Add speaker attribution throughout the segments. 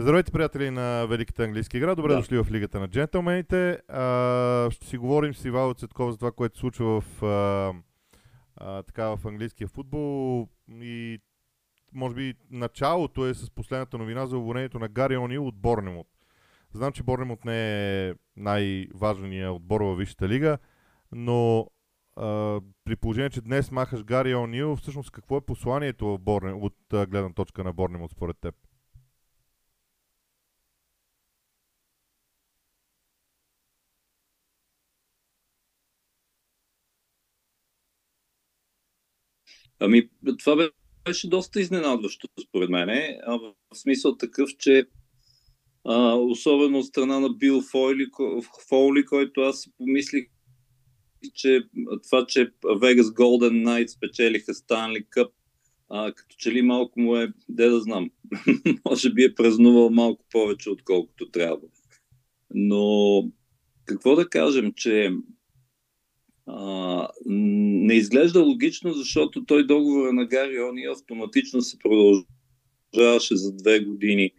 Speaker 1: Здравейте, приятели на Великата английска игра. Добре
Speaker 2: Да.
Speaker 1: дошли в Лигата на джентълмените. А, ще си говорим с Ивало Цветков за това, което се случва в, а, а, така, в английския футбол. И може би началото е с последната новина за уволнението на Гари Онил от Борнемот. Знам, че Борнемот не е най-важният отбор във Висшата лига, но а, при положение, че днес махаш Гари Онил, всъщност какво е посланието в Борне, от а, гледна точка на Борнемот според теб?
Speaker 2: Ами, това беше доста изненадващо, според мен. В смисъл такъв, че а, особено от страна на Бил Фойли, Фоули, който аз си помислих, че това, че Vegas Golden Knights спечелиха Станли Къп, а, като че ли малко му е, де да знам, може би е празнувал малко повече, отколкото трябва. Но какво да кажем, че не изглежда логично, защото той договора на Гари Они автоматично се продължаваше за две години,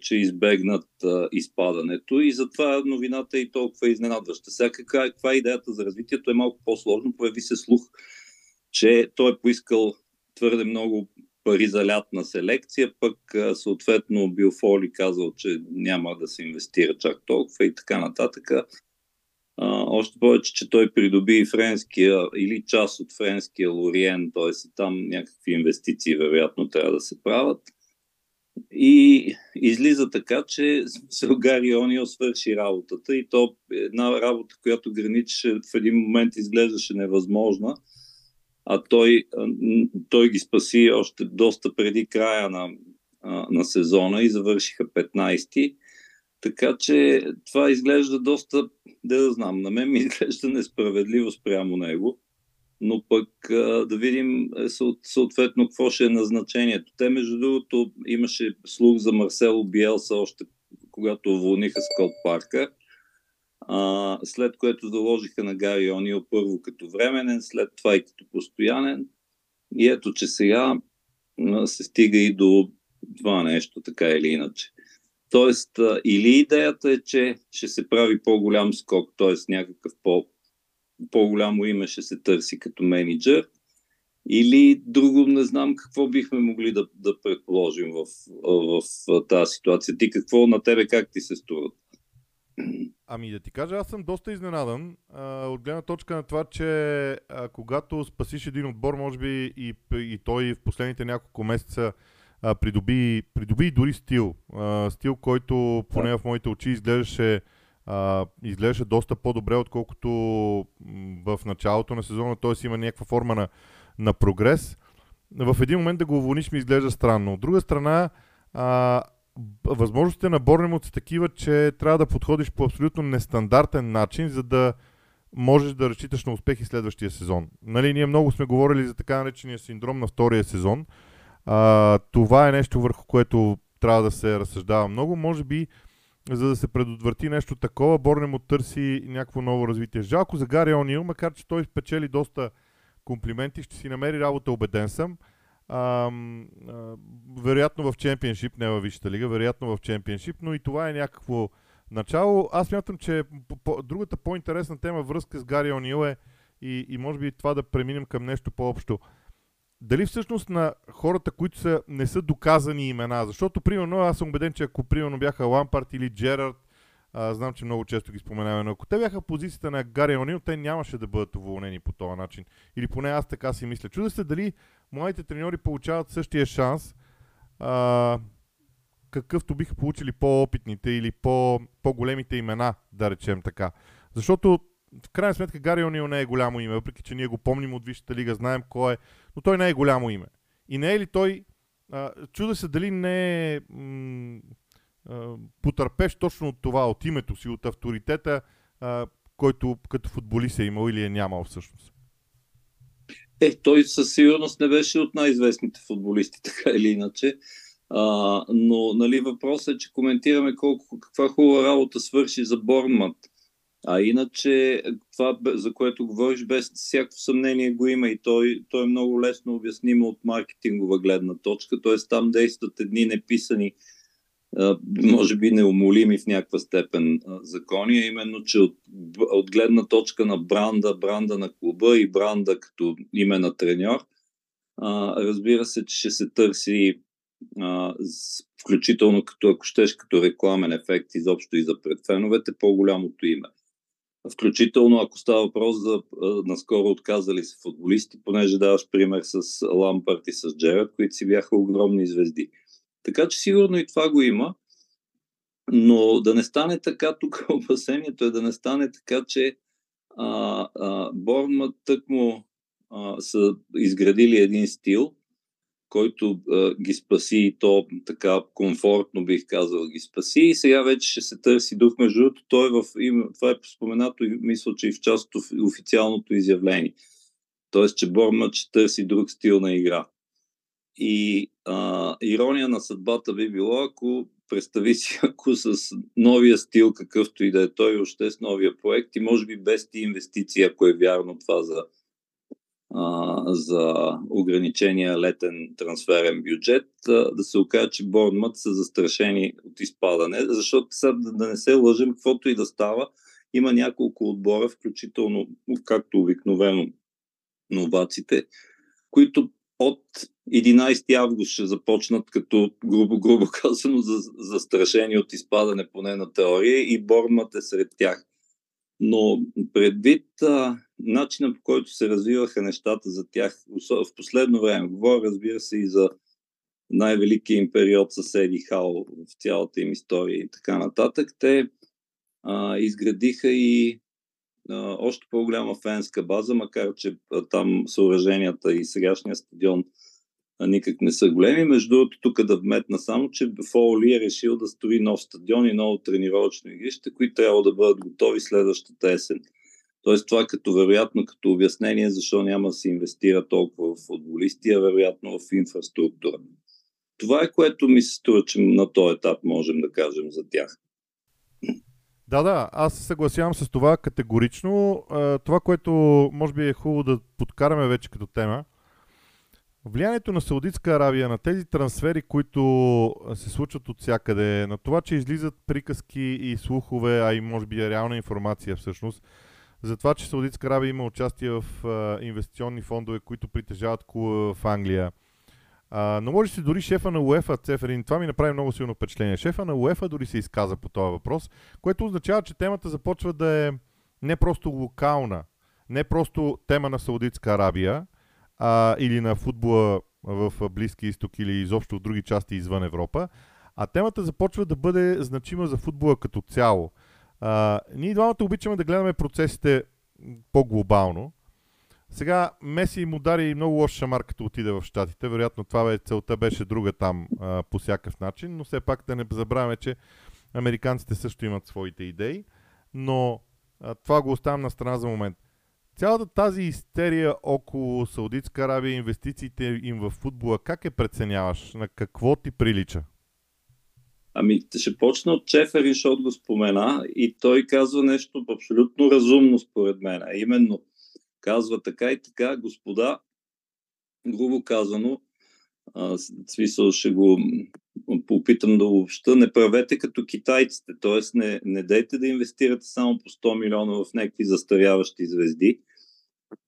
Speaker 2: че, избегнат изпадането и затова новината е и толкова изненадваща. Сега каква, каква е идеята за развитието е малко по-сложно. Появи се слух, че той е поискал твърде много пари за лятна селекция, пък съответно Бил Фоли казал, че няма да се инвестира чак толкова и така нататък. А, още повече, че той придоби френския или част от френския Лориен, т.е. и там някакви инвестиции вероятно трябва да се правят. И излиза така, че Селгари Онио свърши работата и то една работа, която граничеше в един момент изглеждаше невъзможна, а той, той ги спаси още доста преди края на, на сезона и завършиха 15-ти. Така че това изглежда доста, да, да знам, на мен ми изглежда несправедливо спрямо него, но пък да видим е, съот- съответно какво ще е назначението. Те, между другото, имаше слух за Марсело Биелса още когато уволниха Скот Паркър, а, след което заложиха на Гари Онио първо като временен, след това и като постоянен. И ето, че сега се стига и до това нещо, така или иначе. Тоест, или идеята е, че ще се прави по-голям скок, т.е. някакъв по, по-голямо име ще се търси като менеджер, или друго не знам какво бихме могли да, да предположим в, в, в тази ситуация. Ти какво на тебе, как ти се струва?
Speaker 1: Ами да ти кажа, аз съм доста изненадан а, от гледна точка на това, че а, когато спасиш един отбор, може би и, и той в последните няколко месеца а, придоби, придоби дори стил. А, стил, който поне в моите очи изглеждаше, а, изглеждаше доста по-добре, отколкото в началото на сезона. Т.е. има някаква форма на, на прогрес. В един момент да го уволниш ми изглежда странно. От друга страна, а, възможностите на Борнемот са такива, че трябва да подходиш по абсолютно нестандартен начин, за да можеш да разчиташ на успехи следващия сезон. Нали, ние много сме говорили за така наречения синдром на втория сезон. А, това е нещо върху което трябва да се разсъждава много. Може би, за да се предотврати нещо такова, Борнемот търси някакво ново развитие. Жалко за Гари Онил, макар че той спечели доста комплименти, ще си намери работа, убеден съм. Ам, а, вероятно в чемпионшип, не във Висшата лига, вероятно в чемпионшип, но и това е някакво начало. Аз мятам, че по- по- другата по-интересна тема връзка с Гари Онил е и, и може би това да преминем към нещо по-общо. Дали всъщност на хората, които са, не са доказани имена, защото примерно аз съм убеден, че ако примерно бяха Лампарт или Джерард, а, знам, че много често ги споменаваме, но ако те бяха позицията на Гари Онил, те нямаше да бъдат уволнени по този начин. Или поне аз така си мисля. Чуда се дали младите треньори получават същия шанс, а, какъвто биха получили по-опитните или по- по-големите имена, да речем така. Защото в крайна сметка Гари Онил не е голямо име, въпреки че ние го помним от Висшата лига, знаем кой е, но той не е голямо име. И не е ли той, а, чуда се дали не е м- а, потърпеш точно от това, от името си, от авторитета, а, който като футболист е имал или е нямал всъщност.
Speaker 2: Е, той със сигурност не беше от най-известните футболисти, така или иначе. А, но нали, въпросът е, че коментираме колко, каква хубава работа свърши за Борнмат. А иначе това, бе- за което говориш, без всяко съмнение го има и той, той е много лесно обяснимо от маркетингова гледна точка. Т.е. там действат едни неписани може би неумолими в някаква степен закони, а именно, че от, от гледна точка на бранда, бранда на клуба и бранда като име на треньор, разбира се, че ще се търси включително като, ако щеш, като рекламен ефект изобщо и за предфеновете, по-голямото име. Включително, ако става въпрос за наскоро отказали се футболисти, понеже даваш пример с Лампарт и с Джерард, които си бяха огромни звезди. Така че сигурно и това го има, но да не стане така, тук опасението е да не стане така, че а, а, Борнмът тъкмо а, са изградили един стил, който а, ги спаси и то така комфортно бих казал ги спаси и сега вече ще се търси дух. Между другото, той в, това е споменато и мисля, че и в част от официалното изявление. Тоест, че Борнмът ще търси друг стил на игра. И а, ирония на съдбата би било, ако представи си, ако с новия стил, какъвто и да е той, още с новия проект и може би без ти инвестиции, ако е вярно това за, за ограничения летен трансферен бюджет, да се окаже, че Борнмът са застрашени от изпадане, защото сега да, не се лъжим, каквото и да става, има няколко отбора, включително, както обикновено, новаците, които от 11 август ще започнат като грубо, грубо казано за, застрашени от изпадане поне на теория и Бормът е сред тях. Но предвид а, начина по който се развиваха нещата за тях в последно време, говоря разбира се и за най-великия им период с Еди Хал в цялата им история и така нататък, те а, изградиха и а, още по-голяма фенска база, макар че а, там съоръженията и сегашния стадион никак не са големи. Между другото, тук да вметна само, че Фоли е решил да строи нов стадион и ново тренировъчно игрище, които трябва да бъдат готови следващата есен. Тоест това като вероятно като обяснение защо няма да се инвестира толкова в футболисти, а вероятно в инфраструктура. Това е което ми се струва, че на този етап можем да кажем за тях.
Speaker 1: Да, да, аз се съгласявам с това категорично. Това, което може би е хубаво да подкараме вече като тема, влиянието на Саудитска Аравия, на тези трансфери, които се случват от всякъде, на това, че излизат приказки и слухове, а и може би е реална информация всъщност, за това, че Саудитска Аравия има участие в инвестиционни фондове, които притежават клуба в Англия – а, но може си дори шефа на УЕФА Цеферин, това ми направи много силно впечатление. Шефа на УЕФА дори се изказа по този въпрос, което означава, че темата започва да е не просто локална, не просто тема на Саудитска Арабия а, или на футбола в Близки изток или изобщо в други части извън Европа, а темата започва да бъде значима за футбола като цяло. А, ние двамата обичаме да гледаме процесите по-глобално, сега Меси му дари много лош шамар, като отиде в Штатите. Вероятно това бе, целта беше друга там а, по всякакъв начин, но все пак да не забравяме, че американците също имат своите идеи. Но а, това го оставям на страна за момент. Цялата тази истерия около Саудитска Аравия, инвестициите им в футбола, как е преценяваш? На какво ти прилича?
Speaker 2: Ами, ще почна от Чеферин, защото го спомена и той казва нещо абсолютно разумно според мен. А именно – казва така и така, господа, грубо казано, смисъл ще го попитам да обща, не правете като китайците, т.е. Не, не дайте да инвестирате само по 100 милиона в някакви застаряващи звезди,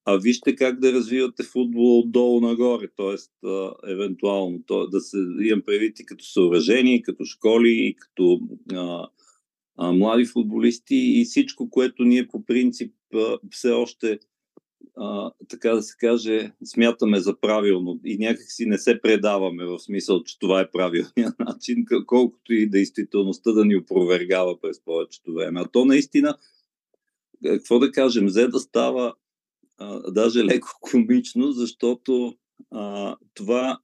Speaker 2: а вижте как да развивате футбола отдолу нагоре, т.е. евентуално то, да се имам предвид и като съоръжение, като школи, и като а, а, млади футболисти и всичко, което ние по принцип а, все още а, така да се каже, смятаме за правилно и някак си не се предаваме в смисъл, че това е правилният начин, колкото и действителността да ни опровергава през повечето време. А то наистина, какво да кажем, взе да става а, даже леко комично, защото а, това,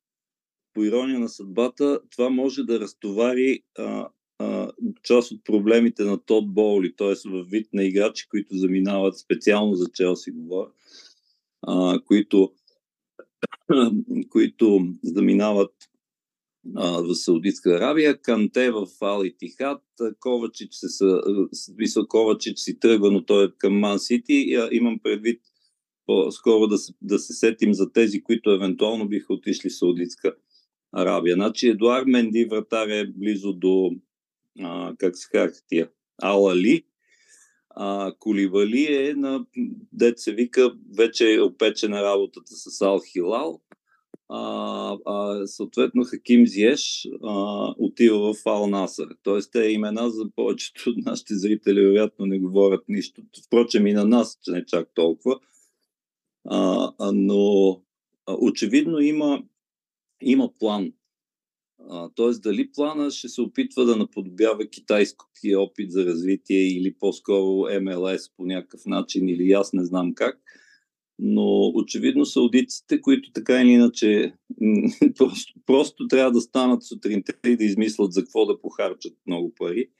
Speaker 2: по ирония на съдбата, това може да разтовари а, част от проблемите на Тод Боули, т.е. в вид на играчи, които заминават специално за Челси, говоря, а, които, които заминават а, в Саудитска Аравия, Канте в Ал Тихат, Ковачич, се, Висо Ковачич си тръгва, но той е към Ман Сити. Имам предвид по-скоро да да се сетим за тези, които евентуално биха отишли в Саудитска Арабия. Значи Едуар Менди вратар е близо до, а, как се казах тия, Алали. А, Колибали е на, деца вика, вече е опечена работата с Ал Хилал. А, а, съответно Хаким Зиеш а, отива в Ал Насър. Тоест те имена за повечето от нашите зрители вероятно не говорят нищо. Впрочем и на нас, че не чак толкова. А, а, но а, очевидно има, има план. Тоест дали плана ще се опитва да наподобява китайския опит за развитие или по-скоро МЛС по някакъв начин или аз не знам как – но очевидно саудиците, които така или иначе просто, просто трябва да станат сутринта и да измислят за какво да похарчат много пари,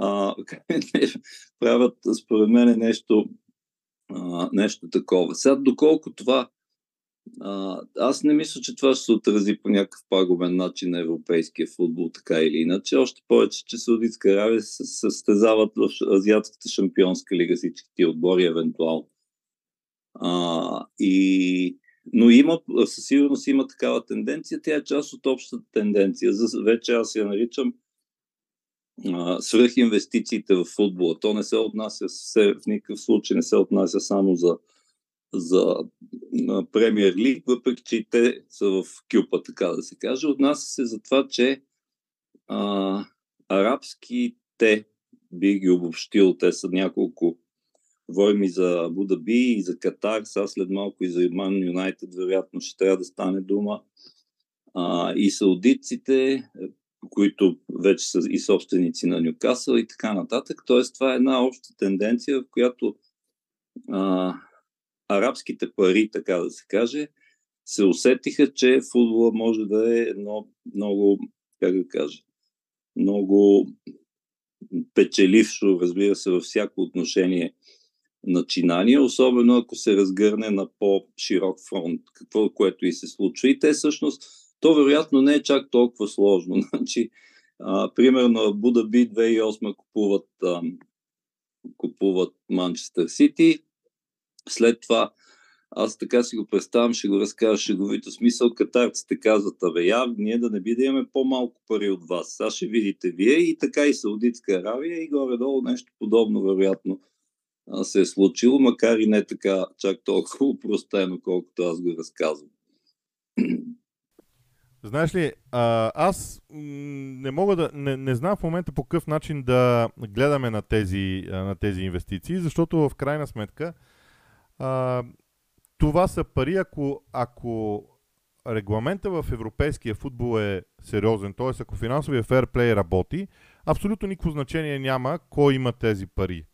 Speaker 2: а, правят според мен нещо, а, нещо такова. Сега, доколко това а, аз не мисля, че това ще се отрази по някакъв пагубен начин на европейския футбол, така или иначе. Още повече, че Саудитска Аравия се състезават в Азиатската шампионска лига всички отбори, евентуално. А, и, но има, със сигурност има такава тенденция. Тя е част от общата тенденция. За, вече аз я наричам свръх инвестициите в футбола. То не се отнася в никакъв случай, не се отнася само за, за премьер лиг, въпреки че те са в кюпа, така да се каже. Отнася се за това, че а, арабските, би ги обобщил, те са няколко Говорим и за Абу Даби, и за Катар, сега след малко и за Ман Юнайтед, вероятно ще трябва да стане дума. А, и саудитците, които вече са и собственици на Нюкасъл и така нататък. Тоест, това е една обща тенденция, в която а, арабските пари, така да се каже, се усетиха, че футбола може да е едно много, как да кажа, много печелившо, разбира се, във всяко отношение начинания, особено ако се разгърне на по-широк фронт, какво, което и се случва. И те всъщност, то вероятно не е чак толкова сложно. Значи, а, примерно Будаби 2008 купуват, а, купуват Манчестър Сити, след това аз така си го представям, ще го разкажа шеговито смисъл. Катарците казват, абе, я, ние да не би да имаме по-малко пари от вас. Сега ще видите вие и така и Саудитска Аравия и горе-долу нещо подобно, вероятно, се е случило, макар и не така чак толкова упростено, колкото аз го разказвам.
Speaker 1: Знаеш ли, аз не мога да. Не, не знам в момента по какъв начин да гледаме на тези, на тези инвестиции, защото в крайна сметка а, това са пари, ако, ако регламента в европейския футбол е сериозен, т.е. ако финансовия ферплей работи, абсолютно никакво значение няма кой има тези пари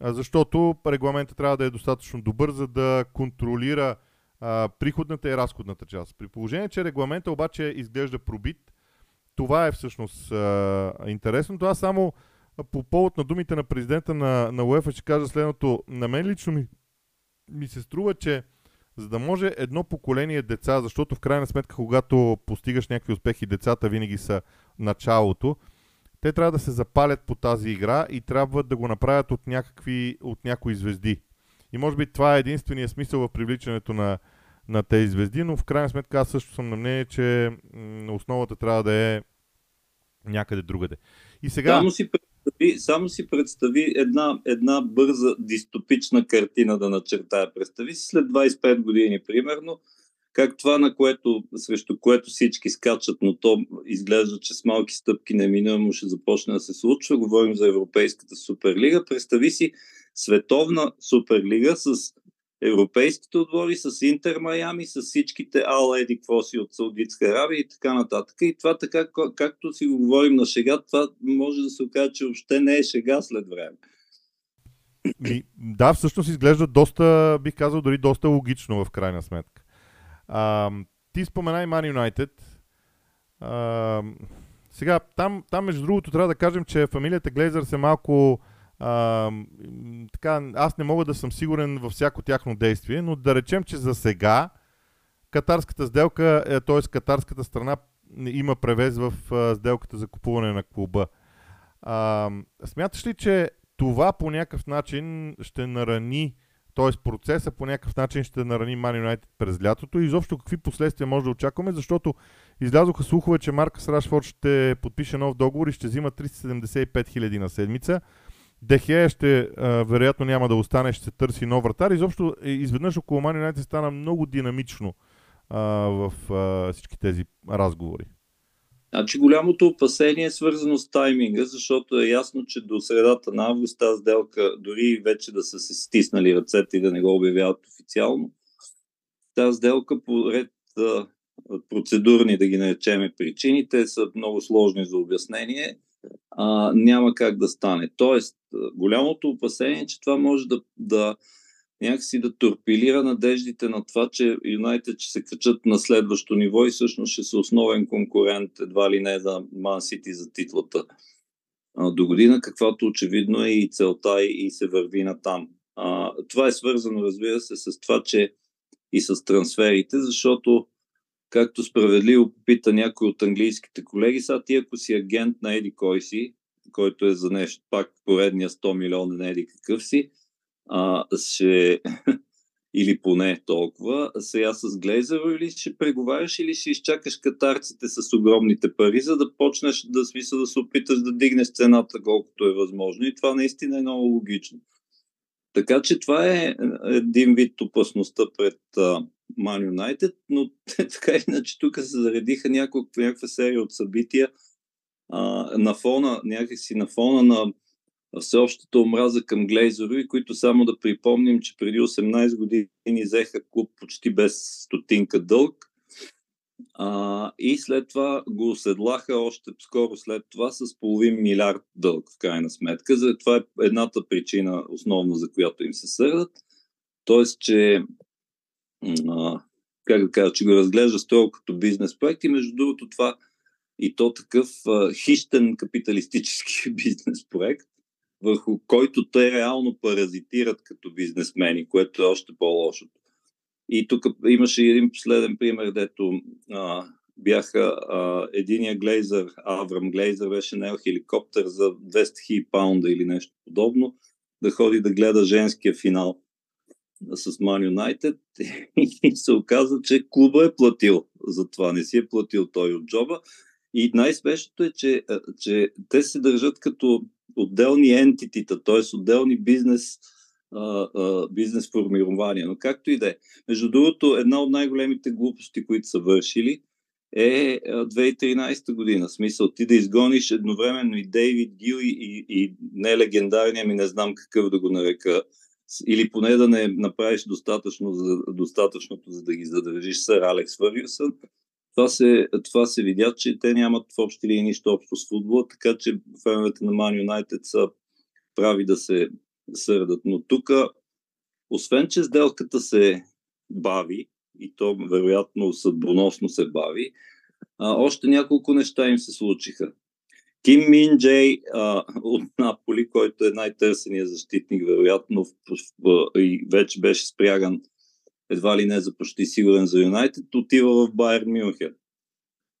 Speaker 1: защото регламентът трябва да е достатъчно добър, за да контролира а, приходната и разходната част. При положение, че регламентът обаче изглежда пробит, това е всъщност а, интересно. Това само по повод на думите на президента на, на УЕФА ще кажа следното. На мен лично ми, ми се струва, че за да може едно поколение деца, защото в крайна сметка, когато постигаш някакви успехи, децата винаги са началото, те трябва да се запалят по тази игра и трябва да го направят от, някакви, от някои звезди. И може би това е единствения смисъл в привличането на, на тези звезди, но в крайна сметка аз също съм на мнение, че основата трябва да е някъде другаде.
Speaker 2: И сега... Само си представи, само си представи една, една бърза дистопична картина да начертая. Представи си след 25 години, примерно, как това, на което, срещу което всички скачат, но то изглежда, че с малки стъпки неминуемо ще започне да се случва. Говорим за Европейската суперлига. Представи си световна суперлига с европейските отбори, с Интер Майами, с всичките Ал Еди Квоси от Саудитска Аравия и така нататък. И това така, както си го говорим на шега, това може да се окаже, че въобще не е шега след време.
Speaker 1: Ми, да, всъщност изглежда доста, бих казал, дори доста логично в крайна сметка. А, ти спомена и Man United. А, сега, там, там, между другото, трябва да кажем, че фамилията Глейзър се малко... А, така, аз не мога да съм сигурен във всяко тяхно действие, но да речем, че за сега катарската сделка, е, т.е. катарската страна има превез в а, сделката за купуване на клуба. А, смяташ ли, че това по някакъв начин ще нарани т.е. процеса по някакъв начин ще нарани Man United през лятото и изобщо какви последствия може да очакваме, защото излязоха слухове, че Маркъс Рашфорд ще подпише нов договор и ще взима 375 хиляди на седмица. Дехея ще, а, вероятно няма да остане, ще се търси нов вратар. Изобщо изведнъж около Man United стана много динамично а, в а, всички тези разговори.
Speaker 2: Значи голямото опасение е свързано с тайминга, защото е ясно, че до средата на август тази сделка, дори вече да са се стиснали ръцете и да не го обявяват официално, тази сделка по ред процедурни, да ги наречеме причините, са много сложни за обяснение, а, няма как да стане. Тоест, голямото опасение е, че това може да, да някакси да торпилира надеждите на това, че Юнайтед ще се качат на следващо ниво и всъщност ще са основен конкурент едва ли не за Ман Сити за титлата до година, каквато очевидно е и целта и се върви на там. А, това е свързано, разбира се, с това, че и с трансферите, защото, както справедливо попита някой от английските колеги, сега ти ако си агент на Еди кой си, който е за нещо пак поредния 100 милиона на Еди какъв си, а, ще, или поне толкова, сега с Глейзеро или ще преговаряш или ще изчакаш катарците с огромните пари, за да почнеш да смисъл да се опиташ да дигнеш цената колкото е възможно и това наистина е много логично. Така че това е един вид опасността пред uh, Man United, но така иначе тук се заредиха някаква, някаква серия от събития uh, на фона, някакси на фона на всеобщата омраза към Глейзорови, които само да припомним, че преди 18 години взеха клуб почти без стотинка дълг а, и след това го оседлаха още скоро след това с половин милиард дълг в крайна сметка. За това е едната причина основна, за която им се сърдат. Тоест, че а, как да кажа, че го разглежда строго като бизнес проект и между другото това и то такъв а, хищен капиталистически бизнес проект, върху който те реално паразитират като бизнесмени, което е още по-лошото. И тук имаше един последен пример, дето а, бяха а, единия глейзър, Аврам Глейзър, беше наел хеликоптер за 200 000 паунда или нещо подобно, да ходи да гледа женския финал с Man United и се оказа, че клуба е платил за това, не си е платил той от джоба. И най-смешното е, че, че те се държат като отделни ентитита, т.е. отделни бизнес, бизнес формирования. Но както и да е. Между другото, една от най-големите глупости, които са вършили, е 2013 година. Смисъл ти да изгониш едновременно и Дейвид Гил и, и, и не легендарния ми, не знам какъв да го нарека, или поне да не направиш достатъчно за, достатъчното, за да ги задържиш сър Алекс Фъргюсън, това се, това се видя, че те нямат в общи линии нищо общо с футбола, така че феновете на Man United са прави да се сърдат. Но тук, освен че сделката се бави, и то вероятно съдбоносно се бави, а, още няколко неща им се случиха. Ким Мин Джей а, от Наполи, който е най-търсеният защитник, вероятно, в, в, и вече беше спряган едва ли не за почти сигурен за Юнайтед, отива в Байер Мюнхен.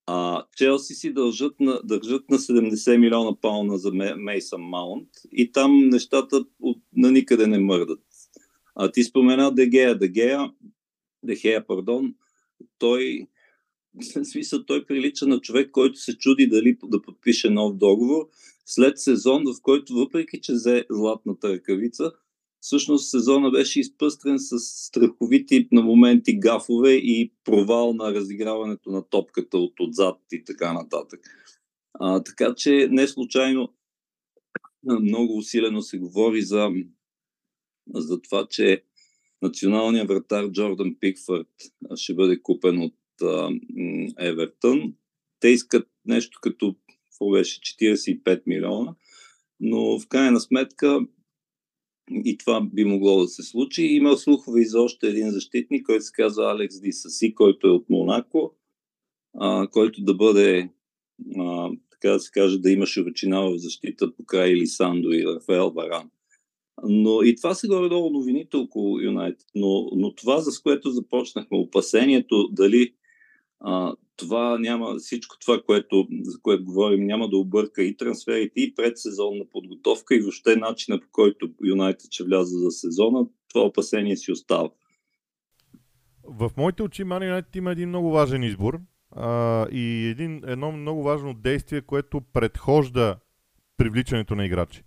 Speaker 2: А Челси си дължат на, държат на 70 милиона паuna за Мейсън Маунт и там нещата от, на никъде не мърдат. А ти спомена Дегея. Дегея, Дехея, пардон, той смисъл, той прилича на човек, който се чуди дали да подпише нов договор след сезон, в който въпреки, че взе златната ръкавица, всъщност сезона беше изпъстрен с страховити на моменти гафове и провал на разиграването на топката от отзад и така нататък. А, така че не случайно много усилено се говори за, за това, че националният вратар Джордан Пикфърд ще бъде купен от Евертън. Те искат нещо като какво беше 45 милиона, но в крайна сметка и това би могло да се случи. Има слухове и за още един защитник, който се казва Алекс Дисаси, който е от Монако, а, който да бъде, а, така да се каже, да има широчина в защита по край Лисандо и Рафаел Баран. Но и това са горе-долу новините около Юнайтед. Но, но това, за което започнахме, опасението дали а, това няма, всичко това, което, за което говорим, няма да обърка и трансферите, и предсезонна подготовка, и въобще начина по който Юнайтед ще вляза за сезона. това опасение си остава.
Speaker 1: В моите очи Ман Юнайтед има един много важен избор а, и един, едно много важно действие, което предхожда привличането на играчи.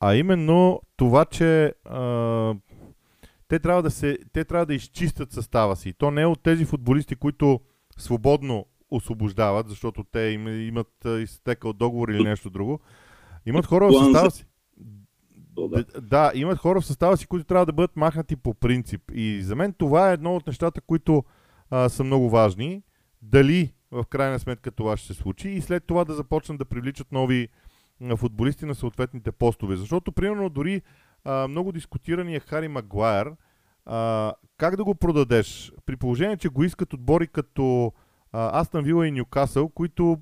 Speaker 1: А именно това, че а, те, трябва да се, те трябва да изчистят състава си. То не е от тези футболисти, които свободно освобождават, защото те им, имат изтекал договор или нещо друго. Имат хора в състава си. Да. да, имат хора в състава си, които трябва да бъдат махнати по принцип. И за мен това е едно от нещата, които а, са много важни. Дали в крайна сметка това ще се случи и след това да започнат да привличат нови футболисти на съответните постове. Защото, примерно, дори а, много дискутирания Хари Магуайер, а, как да го продадеш? При положение, че го искат отбори като Астън Вила и Ньюкасъл, които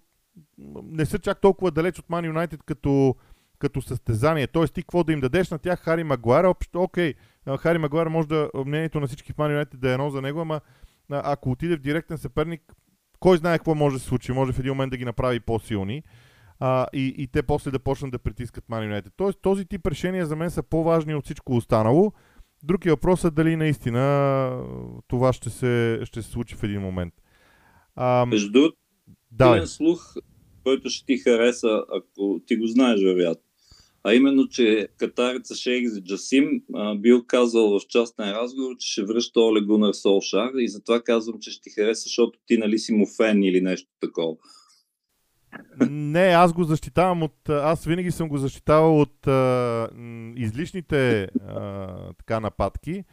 Speaker 1: не са чак толкова далеч от Ман Юнайтед като, като състезание. Тоест ти какво да им дадеш на тях Хари Магуайер? Общо, окей, Хари Магуайер може да, мнението на всички в Ман Юнайтед да е едно за него, ама ако отиде в директен съперник, кой знае какво може да се случи. Може в един момент да ги направи по-силни а, и, и те после да почнат да притискат Man United. Тоест този тип решения за мен са по-важни от всичко останало. Другия въпрос е дали наистина това ще се, ще се случи в един момент.
Speaker 2: А, Между другото, да. слух, който ще ти хареса, ако ти го знаеш, вероятно. А именно, че катареца Шейх Джасим а, бил казал в частен разговор, че ще връща Оле Гунар Солшар и затова казвам, че ще ти хареса, защото ти нали си му фен или нещо такова.
Speaker 1: Не, аз го защитавам от... Аз винаги съм го защитавал от а, излишните а, така нападки.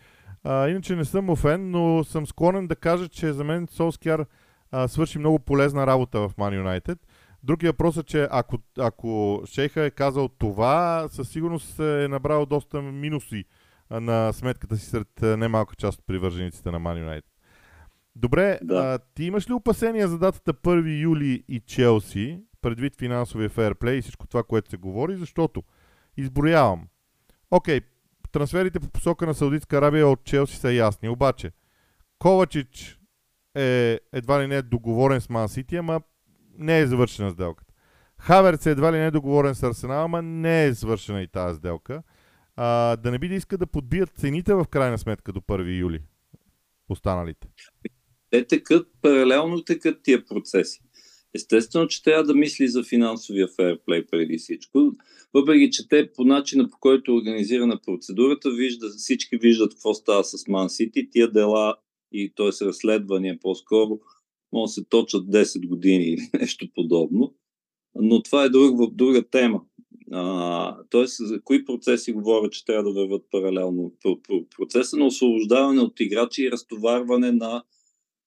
Speaker 1: А, иначе не съм офен, но съм склонен да кажа, че за мен Солскияр свърши много полезна работа в Man United. Другия въпрос е, че ако, ако Шейха е казал това, със сигурност е набрал доста минуси на сметката си сред немалка част от привържениците на Man United. Добре, да. а, ти имаш ли опасения за датата 1 юли и Челси, предвид финансовия фейерплей и всичко това, което се говори, защото изброявам. Окей, трансферите по посока на Саудитска Арабия от Челси са ясни, обаче Ковачич е едва ли не договорен с Ман Сити, ама не е завършена сделката. Хаверц е едва ли не е договорен с Арсенал, ама не е завършена и тази сделка. А, да не би да иска да подбият цените в крайна сметка до 1 юли останалите
Speaker 2: те текат, паралелно текат тия процеси. Естествено, че трябва да мисли за финансовия фейрплей преди всичко, въпреки че те по начина по който е организирана процедурата, вижда, всички виждат какво става с Ман Сити, тия дела и т.е. разследвания по-скоро може да се точат 10 години или нещо подобно. Но това е друг, друга тема. Тоест, за кои процеси говоря, че трябва да върват паралелно? Процеса на освобождаване от играчи и разтоварване на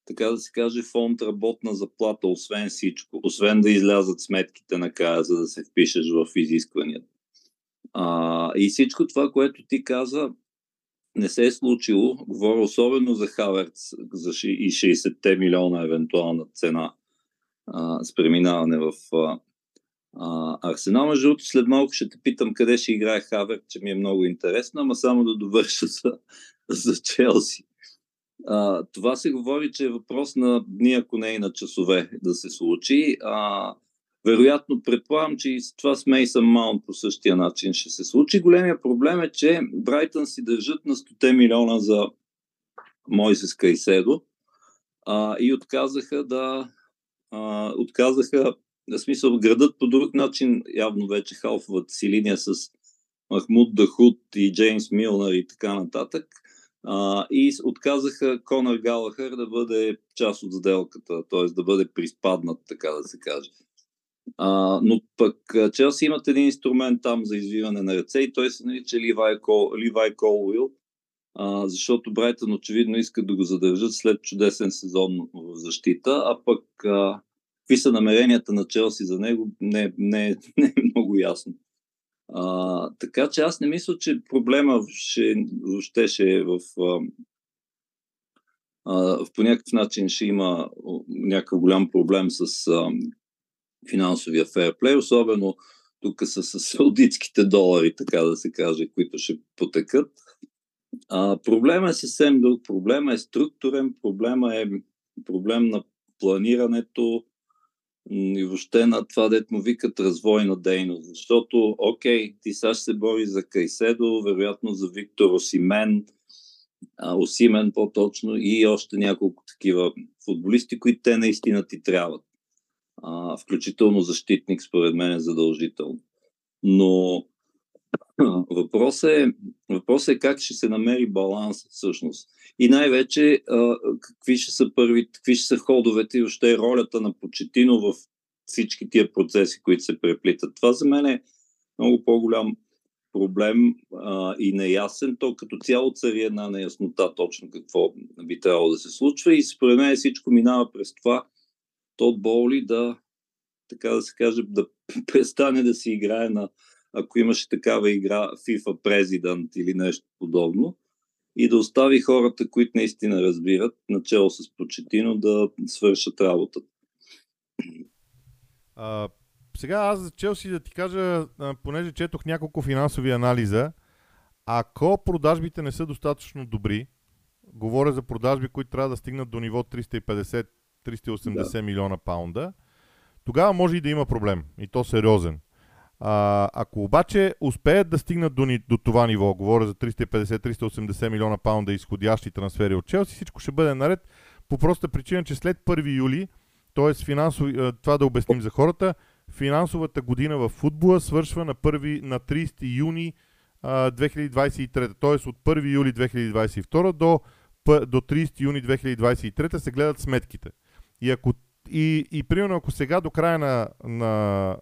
Speaker 2: така да се каже, фонд работна заплата, освен всичко, освен да излязат сметките на кая, за да се впишеш в изискванията. А, и всичко това, което ти каза, не се е случило. Говоря особено за Хаверц за и 60-те милиона евентуална цена а, с преминаване в а, а, Арсенал. Между другото, след малко ще те питам къде ще играе Хаверц, че ми е много интересно, ама само да довърша за, за Челси. А, това се говори, че е въпрос на дни, ако не и на часове да се случи. А, вероятно, предполагам, че и това с Мейсън Маунт по същия начин ще се случи. Големия проблем е, че Брайтън си държат на 100 милиона за Мойсес Кайседо а, и отказаха да а, отказаха, на смисъл, градът по друг начин, явно вече халфват си линия с Махмуд Дахут и Джеймс Милнер и така нататък – а, и отказаха Конър Галахър да бъде част от сделката, т.е. да бъде приспаднат, така да се каже. А, но пък Челси имат един инструмент там за извиване на ръце и той се нарича Ливай, Кол, Ливай Колуил, а, защото Брайтън очевидно искат да го задържат след чудесен сезон в защита, а пък а, какви са намеренията на Челси за него не, не, не е много ясно. А, така че аз не мисля, че проблема ще, въобще ще е в, а, в по някакъв начин ще има някакъв голям проблем с а, финансовия фейрплей, особено тук са с саудитските долари, така да се каже, които ще потекат. А, проблема е съвсем друг. Проблема е структурен, проблема е проблем на планирането, и въобще на това, дето му викат развойна дейност. Защото, окей, ти сега ще се бори за Кайседо, вероятно за Виктор Осимен, Осимен по-точно и още няколко такива футболисти, които те наистина ти трябват. А, включително защитник, според мен е задължително. Но въпросът е, въпрос е как ще се намери баланс всъщност. И най-вече а, какви ще са първи, какви ще са ходовете и още ролята на Почетино в всички тия процеси, които се преплитат. Това за мен е много по-голям проблем а, и неясен. То като цяло цари една неяснота точно какво би трябвало да се случва и според мен всичко минава през това то боли да, така да се каже, да престане да си играе на, ако имаше такава игра FIFA Президент или нещо подобно, и да остави хората, които наистина разбират, начало с Почетино, да свършат работата.
Speaker 1: А, сега аз за Челси да ти кажа, понеже четох няколко финансови анализа, ако продажбите не са достатъчно добри, говоря за продажби, които трябва да стигнат до ниво 350-380 да. милиона паунда, тогава може и да има проблем. И то сериозен. А, ако обаче успеят да стигнат до, до това ниво, говоря за 350-380 милиона паунда изходящи трансфери от Челси, всичко ще бъде наред по проста причина, че след 1 юли, т.е. финансови, това да обясним за хората, финансовата година в футбола свършва на, 1, на 30 юни а, 2023, т.е. от 1 юли 2022 до, до 30 юни 2023 се гледат сметките. И ако и, и примерно ако сега до края на, на,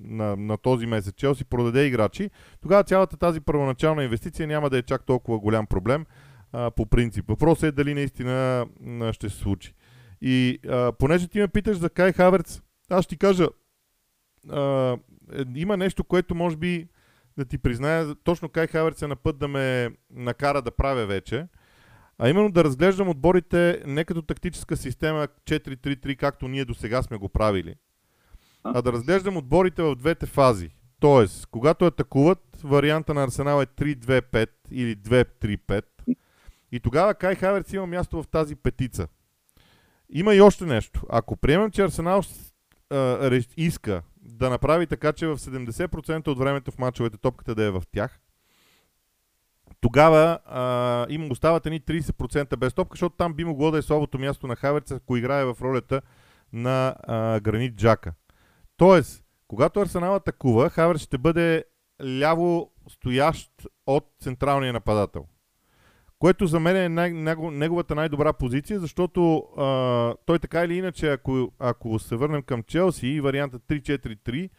Speaker 1: на, на този месец Челси продаде играчи, тогава цялата тази първоначална инвестиция няма да е чак толкова голям проблем а, по принцип. Въпросът е дали наистина ще се случи. И а, понеже ти ме питаш за Кай Хаверц, аз ще ти кажа, а, е, има нещо, което може би да ти призная, точно Кай Хаверц е на път да ме накара да правя вече. А именно да разглеждам отборите не като тактическа система 4-3-3, както ние до сега сме го правили, а да разглеждам отборите в двете фази. Тоест, когато атакуват, варианта на Арсенал е 3-2-5 или 2-3-5. И тогава Кай Хаверц има място в тази петица. Има и още нещо. Ако приемем, че Арсенал а, иска да направи така, че в 70% от времето в мачовете топката да е в тях, тогава а, им остават ни 30% без топка, защото там би могло да е слабото място на Хаверц, ако играе в ролята на а, Гранит Джака. Тоест, когато Арсенал атакува, Хаверц ще бъде ляво стоящ от централния нападател. Което за мен е най- неговата най-добра позиция, защото а, той така или иначе, ако, ако се върнем към Челси и варианта 3-4-3,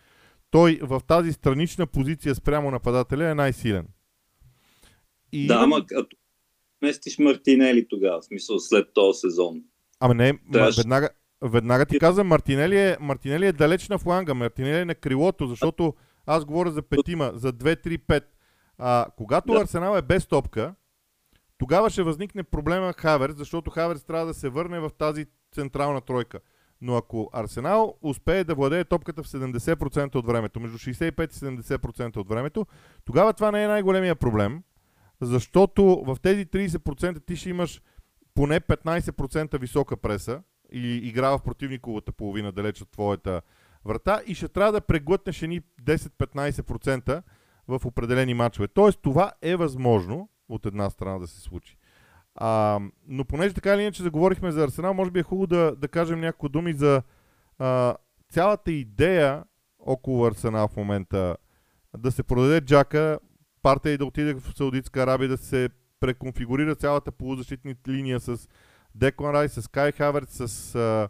Speaker 1: той в тази странична позиция спрямо нападателя е най-силен.
Speaker 2: И... Да, ама като местиш Мартинели тогава, в смисъл след този сезон.
Speaker 1: Ама не, Трябваше... веднага, веднага ти казвам, Мартинели е, Мартинели е далеч на фланга, Мартинели е на крилото, защото аз говоря за петима, за 2-3-5. А, когато да. Арсенал е без топка, тогава ще възникне проблема Хаверс, защото Хаверс трябва да се върне в тази централна тройка. Но ако Арсенал успее да владее топката в 70% от времето, между 65 и 70% от времето, тогава това не е най-големия проблем, защото в тези 30% ти ще имаш поне 15% висока преса и игра в противниковата половина далеч от твоята врата и ще трябва да преглътнеш едни 10-15% в определени матчове. Тоест това е възможно от една страна да се случи. А, но понеже така или иначе заговорихме за Арсенал, може би е хубаво да, да кажем някои думи за а, цялата идея около Арсенал в момента. Да се продаде Джака, партия и да отиде в Саудитска Арабия да се преконфигурира цялата полузащитна линия с Деклан Рай, с Кай Хаверт, с... А...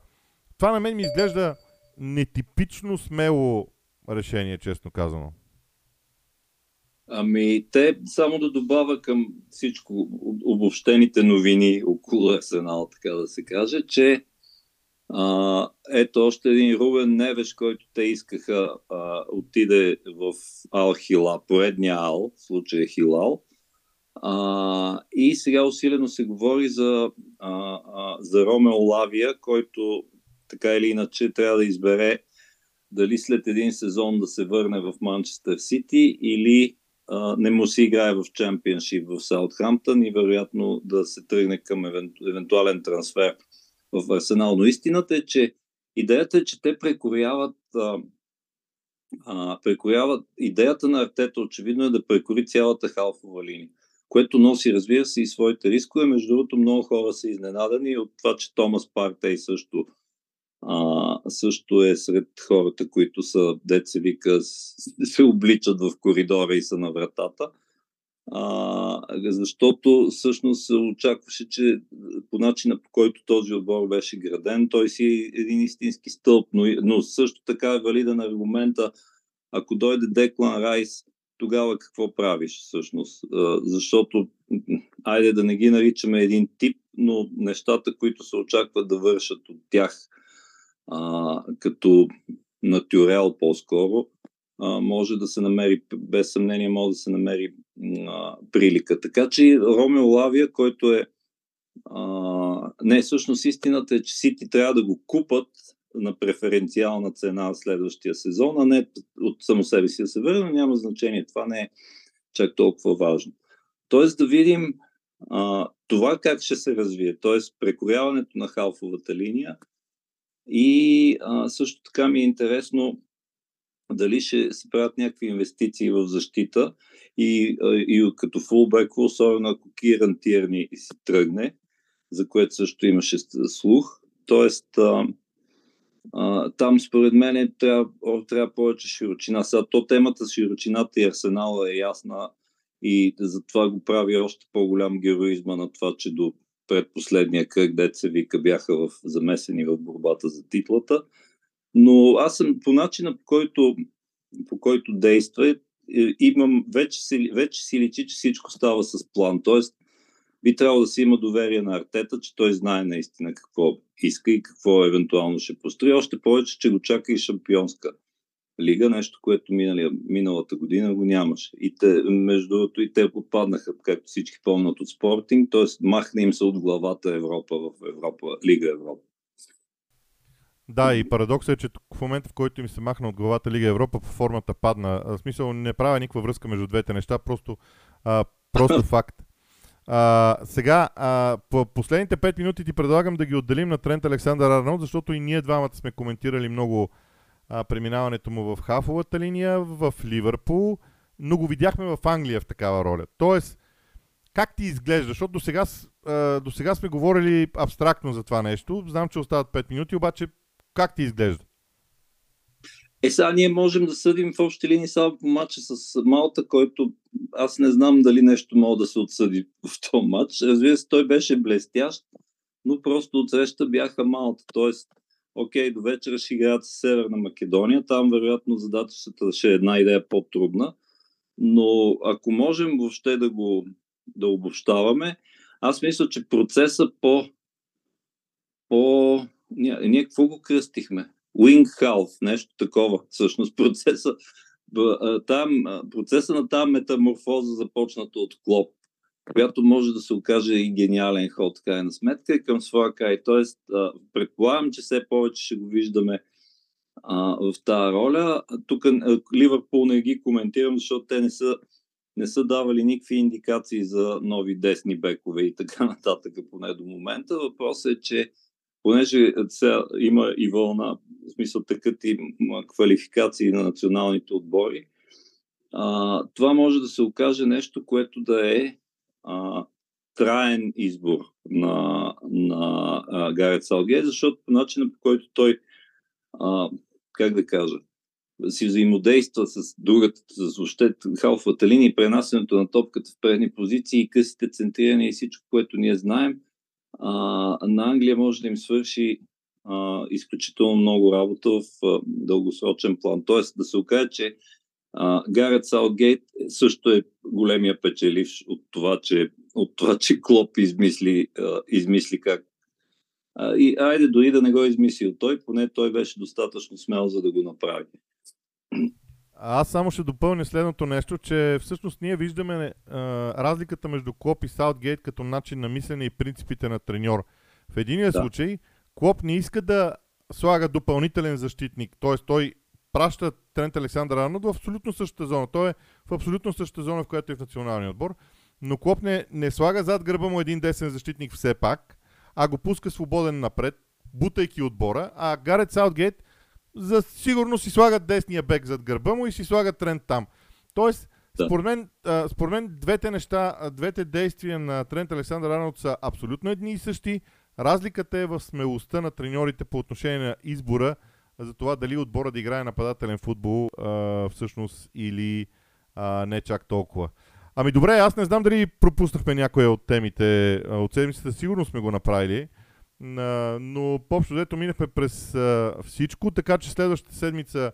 Speaker 1: Това на мен ми изглежда нетипично смело решение, честно казано.
Speaker 2: Ами, те, само да добавя към всичко, обобщените новини около Арсенал, така да се каже, че а, ето още един Рубен Невеш, който те искаха а, отиде в Ал Хила, поредния Ал, в случая Хилал. А, и сега усилено се говори за, а, а, за Ромео Лавия, който така или иначе трябва да избере дали след един сезон да се върне в Манчестър Сити или а, не му си играе в чемпионшип в Саутхамптън и вероятно да се тръгне към евенту, евентуален трансфер в Арсенал. Но истината е, че идеята е, че те прекоряват, а, а, прекоряват идеята на Артета очевидно е да прекори цялата халфова линия, което носи, разбира се, и своите рискове. Между другото, много хора са изненадани от това, че Томас Партей също, а, също е сред хората, които са, деца вика, се обличат в коридора и са на вратата. А, защото всъщност се очакваше, че по начина по който този отбор беше граден, той си е един истински стълб, но, но също така е валиден аргумента, ако дойде Деклан Райс, тогава какво правиш всъщност? Защото, айде да не ги наричаме един тип, но нещата, които се очакват да вършат от тях а, като натюрел по-скоро, а, може да се намери, без съмнение може да се намери а, прилика. Така че Ромео Лавия, който е а, не, всъщност истината е, че Сити трябва да го купат на преференциална цена следващия сезон, а не от само себе си да се върне, няма значение. Това не е чак толкова важно. Тоест да видим а, това как ще се развие, т.е. прекоряването на халфовата линия и а, също така ми е интересно дали ще се правят някакви инвестиции в защита и, и като фулбек, особено ако Киран Тирни си тръгне, за което също имаше слух. Тоест, а, а, там според мен трябва, трябва повече широчина. Сега то темата с широчината и арсенала е ясна и затова го прави още по-голям героизма на това, че до предпоследния кръг деца вика бяха в, замесени в борбата за титлата. Но аз съм по начина, по който, по който действа, е, имам, вече, си, вече си личи, че всичко става с план. Тоест, би трябвало да се има доверие на Артета, че той знае наистина какво иска и какво евентуално ще построи. Още повече, че го чака и шампионска лига, нещо, което минали, миналата година го нямаше. И те, между другото, и те попаднаха, както всички помнят от спортинг, т.е. махна им се от главата Европа в Европа, Лига Европа.
Speaker 1: Да, и парадоксът е, че в момента, в който им се махна от главата Лига Европа, по формата падна. В смисъл не правя никаква връзка между двете неща, просто, а, просто факт. А, сега, а, по последните 5 минути ти предлагам да ги отделим на Трент Александър Арнолд, защото и ние двамата сме коментирали много а, преминаването му в хафовата линия, в Ливърпул, но го видяхме в Англия в такава роля. Тоест, как ти изглежда? Защото до сега, до сега сме говорили абстрактно за това нещо. Знам, че остават 5 минути, обаче как ти изглежда?
Speaker 2: Е, сега ние можем да съдим в общи линии само по матча с Малта, който аз не знам дали нещо мога да се отсъди в този матч. Разбира се, той беше блестящ, но просто от среща бяха Малта. Тоест, окей, до вечера ще играят с Северна Македония, там вероятно задачата ще е една идея по-трудна, но ако можем въобще да го да обобщаваме, аз мисля, че процеса по, по ние, ние какво го кръстихме? Wing Health, нещо такова. Всъщност процеса, там, процеса на тази метаморфоза започната от Клоп, която може да се окаже и гениален ход, крайна сметка, към своя край. Тоест, предполагам, че все повече ще го виждаме а, в тази роля. Тук Ливърпул не ги коментирам, защото те не са, не са давали никакви индикации за нови десни бекове и така нататък, поне до момента. Въпросът е, че понеже сега има и вълна, в смисъл такът и квалификации на националните отбори, а, това може да се окаже нещо, което да е а, траен избор на, на а, Гарет Салге, защото по начина по който той, а, как да кажа, си взаимодейства с другата, с въобще халфата линия и пренасенето на топката в предни позиции и късите центриране и всичко, което ние знаем – а, на Англия може да им свърши а, изключително много работа в а, дългосрочен план. Тоест да се окаже, че Гарет Саутгейт също е големия печеливш от това, че, от това, че Клоп измисли, а, измисли как. А, и айде дори да не го е измислил той, поне той беше достатъчно смел, за да го направи.
Speaker 1: Аз само ще допълня следното нещо, че всъщност ние виждаме а, разликата между Клоп и Саутгейт като начин на мислене и принципите на треньор. В единия да. случай Клоп не иска да слага допълнителен защитник, т.е. той праща Трент Александър Арнолд в абсолютно същата зона. Той е в абсолютно същата зона, в която е в националния отбор, но Клоп не, не слага зад гърба му един десен защитник все пак, а го пуска свободен напред, бутайки отбора, а Гарет Саутгейт за сигурно си слагат десния бек зад гърба му и си слагат тренд там. Тоест,
Speaker 2: Да.
Speaker 1: Според, мен, а, според мен двете неща, двете действия на Трент Александър Арнолд са абсолютно едни и същи. Разликата е в смелостта на треньорите по отношение на избора за това дали отбора да играе нападателен футбол а, всъщност или а, не чак толкова. Ами добре, аз не знам дали пропуснахме някоя от темите от седмицата, сигурно сме го направили, а, но по-общо взето минахме през а, всичко, така че следващата седмица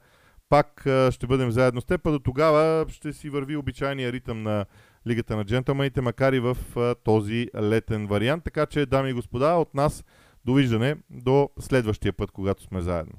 Speaker 1: пак а, ще бъдем заедно с теб, а до тогава ще си върви обичайния ритъм на Лигата на джентълмените, макар и в а, този летен вариант. Така че, дами и господа, от нас довиждане до следващия път, когато сме заедно.